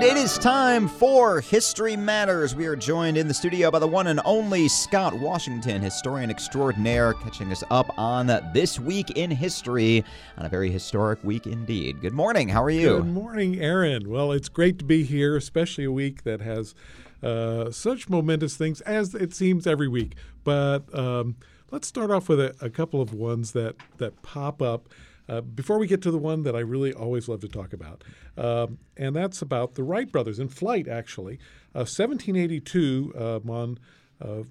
And it is time for History Matters. We are joined in the studio by the one and only Scott Washington, historian extraordinaire, catching us up on this week in history on a very historic week indeed. Good morning. How are you? Good morning, Aaron. Well, it's great to be here, especially a week that has uh, such momentous things as it seems every week. But um, let's start off with a, a couple of ones that, that pop up. Uh, before we get to the one that I really always love to talk about, um, and that's about the Wright brothers in flight, actually. Uh, 1782, um, on uh,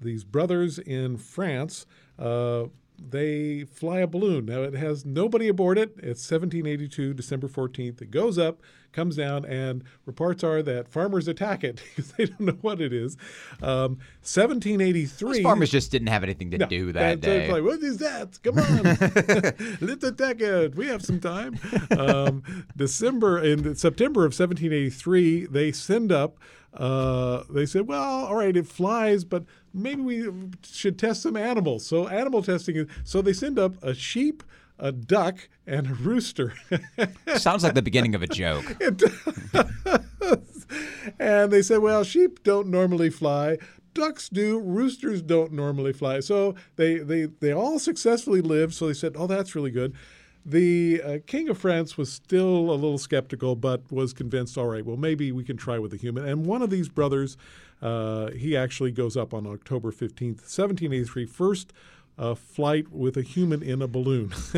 these brothers in France uh, they fly a balloon. Now it has nobody aboard it. It's 1782, December 14th. It goes up, comes down, and reports are that farmers attack it because they don't know what it is. Um, 1783. Those farmers just didn't have anything to no, do that day. Like, what is that? Come on, let's attack it. We have some time. Um, December in September of 1783, they send up uh, they said, well, all right, it flies, but maybe we should test some animals. So animal testing. So they send up a sheep, a duck, and a rooster. Sounds like the beginning of a joke. and they said, well, sheep don't normally fly. Ducks do, roosters don't normally fly. So they, they, they all successfully lived. So they said, oh, that's really good. The uh, King of France was still a little skeptical, but was convinced, all right, well, maybe we can try with a human. And one of these brothers, uh, he actually goes up on October 15th, 1783, first uh, flight with a human in a balloon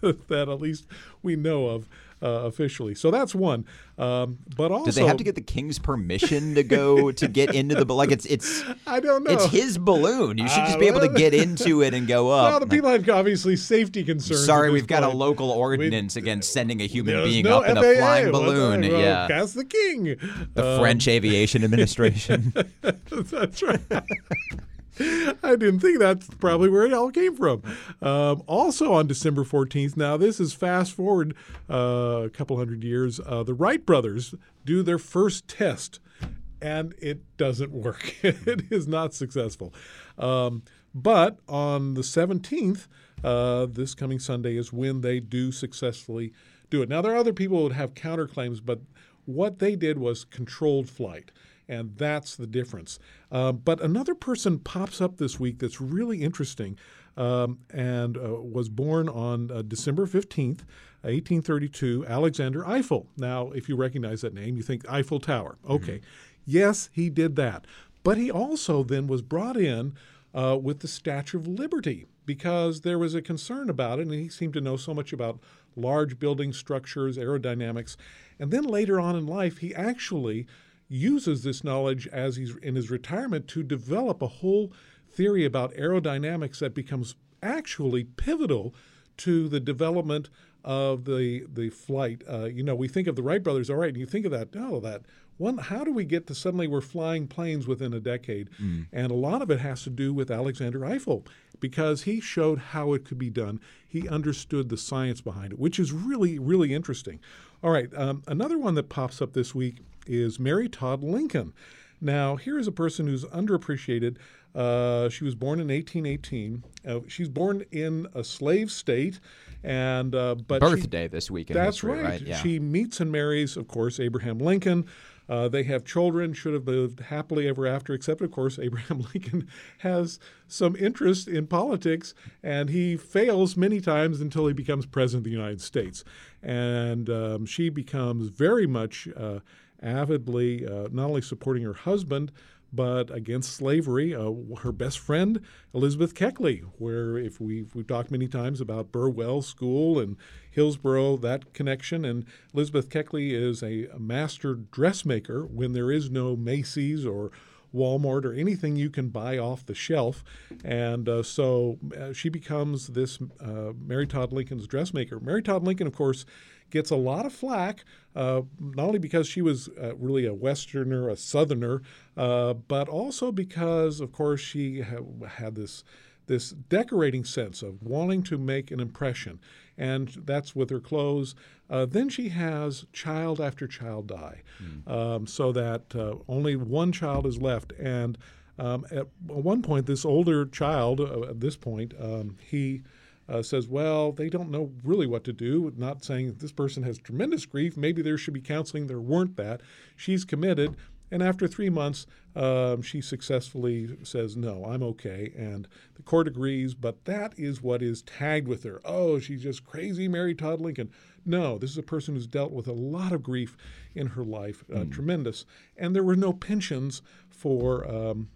that at least we know of uh, officially. So that's one. Um, but also, do they have to get the king's permission to go to get into the balloon? like? It's it's I don't know. It's his balloon. You should just be able to get into it and go up. Well, the people have obviously safety concerns. Sorry, we've got a local ordinance we, against sending a human being no up in a flying balloon. Well, yeah, cast the king. The um, French Aviation Administration. that's right. I didn't think that's probably where it all came from. Um, also on December 14th, now this is fast forward uh, a couple hundred years, uh, the Wright brothers do their first test, and it doesn't work. it is not successful. Um, but on the 17th, uh, this coming Sunday, is when they do successfully do it. Now, there are other people who would have counterclaims, but what they did was controlled flight and that's the difference. Uh, but another person pops up this week that's really interesting um, and uh, was born on uh, December 15th, 1832, Alexander Eiffel. Now, if you recognize that name, you think Eiffel Tower. Mm-hmm. Okay. Mm-hmm. Yes, he did that. But he also then was brought in uh, with the Statue of Liberty because there was a concern about it, and he seemed to know so much about large building structures, aerodynamics. And then later on in life, he actually uses this knowledge as he's in his retirement to develop a whole theory about aerodynamics that becomes actually pivotal to the development of the the flight. Uh, you know, we think of the Wright brothers, all right, and you think of that, oh, that one. How do we get to suddenly we're flying planes within a decade? Mm. And a lot of it has to do with Alexander Eiffel because he showed how it could be done. He understood the science behind it, which is really really interesting. All right, um, another one that pops up this week is Mary Todd Lincoln. Now, here is a person who's underappreciated. Uh, she was born in 1818. Uh, she's born in a slave state, and uh, but birthday she, this week. that's history, right. right? Yeah. She meets and marries, of course, Abraham Lincoln. Uh, they have children, should have lived happily ever after, except, of course, Abraham Lincoln has some interest in politics, and he fails many times until he becomes president of the United States. And um, she becomes very much uh, avidly uh, not only supporting her husband, but against slavery. Uh, her best friend, Elizabeth Keckley, where if we've, we've talked many times about Burwell School and Hillsborough, that connection. And Elizabeth Keckley is a, a master dressmaker when there is no Macy's or Walmart or anything you can buy off the shelf. And uh, so uh, she becomes this uh, Mary Todd Lincoln's dressmaker. Mary Todd Lincoln, of course, gets a lot of flack, uh, not only because she was uh, really a Westerner, a Southerner, uh, but also because, of course, she ha- had this this decorating sense of wanting to make an impression, and that's with her clothes. Uh, then she has child after child die, mm. um, so that uh, only one child is left. And um, at one point, this older child, uh, at this point, um, he uh, says, well, they don't know really what to do. Not saying this person has tremendous grief. Maybe there should be counseling. There weren't that. She's committed. And after three months, um, she successfully says, No, I'm okay. And the court agrees, but that is what is tagged with her. Oh, she's just crazy, Mary Todd Lincoln. No, this is a person who's dealt with a lot of grief in her life, uh, mm. tremendous. And there were no pensions for um,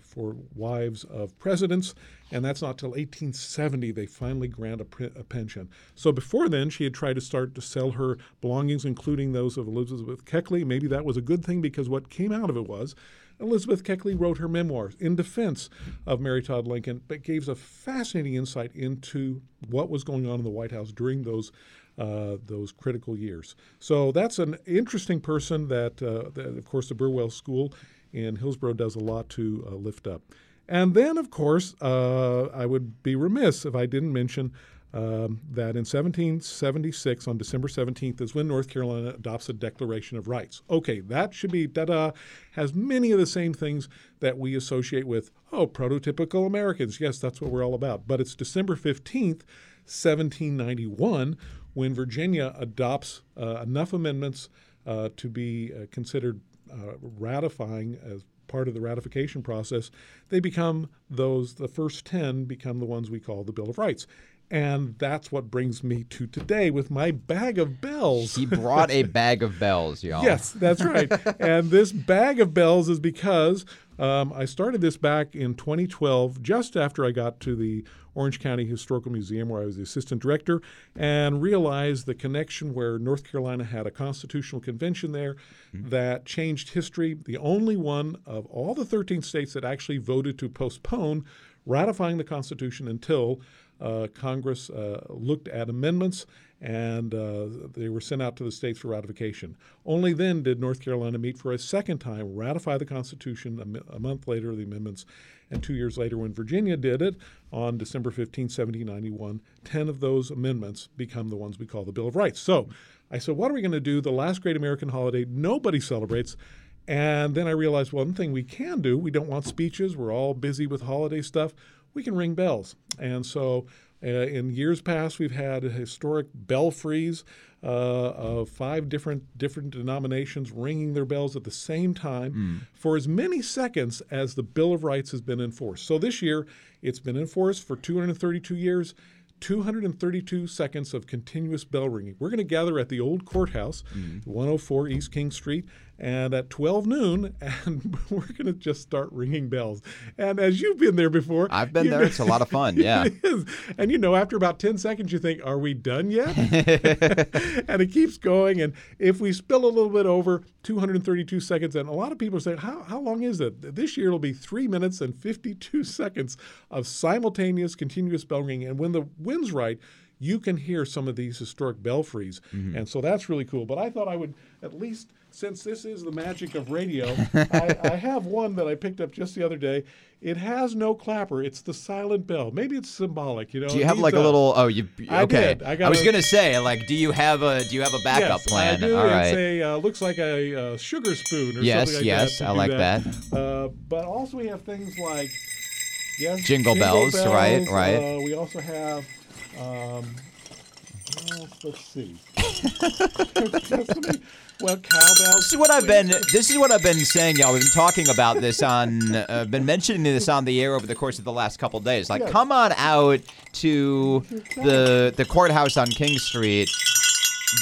for wives of presidents, and that's not till 1870 they finally grant a, a, pension. So before then, she had tried to start to sell her belongings, including those of Elizabeth Keckley. Maybe that was a good thing because what came out of it was Elizabeth Keckley wrote her memoirs in defense of Mary Todd Lincoln, but gave a fascinating insight into what was going on in the White House during those uh, those critical years. So that's an interesting person that, uh, that, of course, the Burwell School in Hillsborough does a lot to uh, lift up. And then, of course, uh, I would be remiss if I didn't mention um, that in 1776, on December 17th, is when North Carolina adopts a Declaration of Rights. Okay, that should be da da, has many of the same things that we associate with, oh, prototypical Americans. Yes, that's what we're all about. But it's December 15th, 1791, when Virginia adopts uh, enough amendments uh, to be uh, considered uh, ratifying as part of the ratification process, they become those, the first 10 become the ones we call the Bill of Rights. And that's what brings me to today with my bag of bells. He brought a bag of bells, y'all. yes, that's right. and this bag of bells is because um, I started this back in 2012, just after I got to the Orange County Historical Museum, where I was the assistant director, and realized the connection where North Carolina had a constitutional convention there mm-hmm. that changed history. The only one of all the 13 states that actually voted to postpone ratifying the Constitution until Congress uh, looked at amendments and uh, they were sent out to the states for ratification. Only then did North Carolina meet for a second time, ratify the Constitution. A month later, the amendments, and two years later, when Virginia did it on December 15, 1791, 10 of those amendments become the ones we call the Bill of Rights. So I said, what are we going to do? The last great American holiday nobody celebrates. And then I realized one thing we can do we don't want speeches, we're all busy with holiday stuff we can ring bells. And so uh, in years past, we've had historic belfries uh, of five different different denominations ringing their bells at the same time mm. for as many seconds as the Bill of Rights has been enforced. So this year, it's been enforced for 232 years. 232 seconds of continuous bell ringing. We're going to gather at the old courthouse, mm-hmm. 104 East King Street, and at 12 noon, and we're going to just start ringing bells. And as you've been there before, I've been there. Know, it's a lot of fun. Yeah. And you know, after about 10 seconds, you think, are we done yet? and it keeps going. And if we spill a little bit over 232 seconds, and a lot of people say, how, how long is it? This year it'll be three minutes and 52 seconds of simultaneous continuous bell ringing. And when the wind's right, you can hear some of these historic belfries. Mm-hmm. And so that's really cool. But I thought I would at least since this is the magic of radio, I, I, have one that I picked up just the other day. It has no clapper. It's the silent bell. Maybe it's symbolic, you know. Do you have like a, a little? Oh, you okay? I, did. I, I was gonna say, like, do you have a do you have a backup yes, plan? I do. All right. It's a uh, looks like a, a, sugar spoon or yes, something like yes, that. Yes, I like that. that. Uh, but also we have things like yes, jingle, jingle bells, bells, right, right. Uh, we also have. Um, well, let's see. well, cowbells. This is what I've been. This is what I've been saying, y'all. We've been talking about this on. Uh, been mentioning this on the air over the course of the last couple days. Like, come on out to the the courthouse on King Street.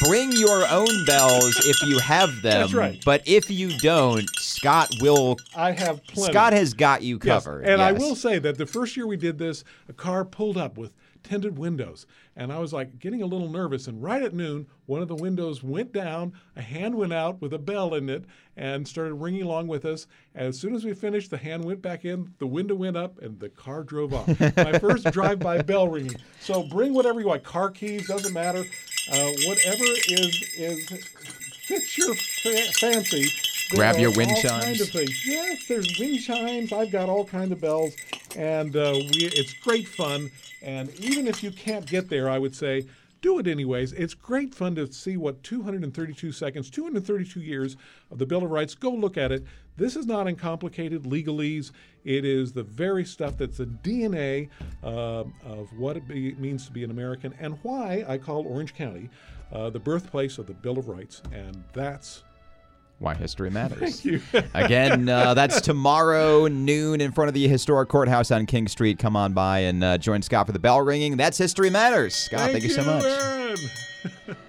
Bring your own bells if you have them. That's right. But if you don't, Scott will. I have plenty. Scott has got you covered. Yes. And yes. I will say that the first year we did this, a car pulled up with tinted windows. And I was like getting a little nervous. And right at noon, one of the windows went down, a hand went out with a bell in it, and started ringing along with us. And as soon as we finished, the hand went back in, the window went up, and the car drove off. My first drive by bell ringing. So bring whatever you want car keys, doesn't matter. Uh, whatever is, is fits your fa- fancy. Grab your wind chimes. Kind of. Yes, there's wind chimes. I've got all kinds of bells, and uh, we, it's great fun. And even if you can't get there, I would say do it anyways. It's great fun to see what 232 seconds, 232 years of the Bill of Rights. Go look at it. This is not uncomplicated legalese. It is the very stuff that's the DNA uh, of what it be, means to be an American and why I call Orange County uh, the birthplace of the Bill of Rights. And that's why history matters. Thank you. Again, uh, that's tomorrow noon in front of the historic courthouse on King Street. Come on by and uh, join Scott for the bell ringing. That's History Matters. Scott, thank, thank you so much.